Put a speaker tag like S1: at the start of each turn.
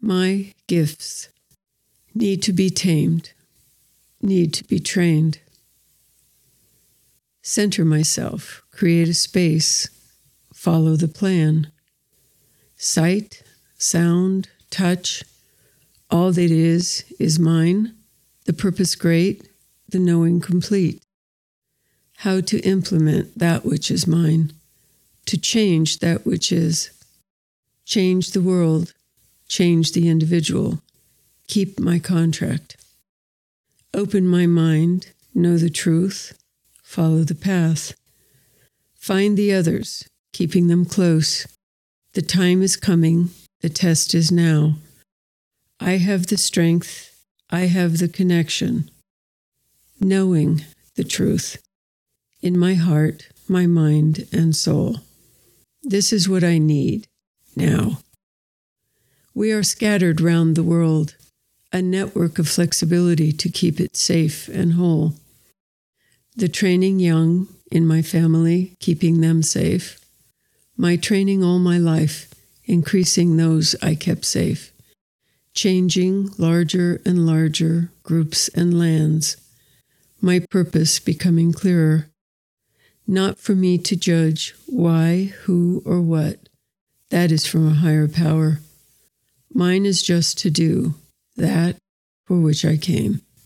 S1: My gifts need to be tamed, need to be trained. Center myself, create a space, follow the plan. Sight, sound, touch, all that is, is mine, the purpose great, the knowing complete. How to implement that which is mine, to change that which is. Change the world, change the individual, keep my contract. Open my mind, know the truth, follow the path. Find the others, keeping them close. The time is coming, the test is now. I have the strength, I have the connection, knowing the truth in my heart, my mind, and soul. This is what I need now. We are scattered round the world, a network of flexibility to keep it safe and whole. The training young in my family, keeping them safe. My training all my life, increasing those I kept safe changing larger and larger groups and lands, my purpose becoming clearer. Not for me to judge why, who, or what. That is from a higher power. Mine is just to do that for which I came.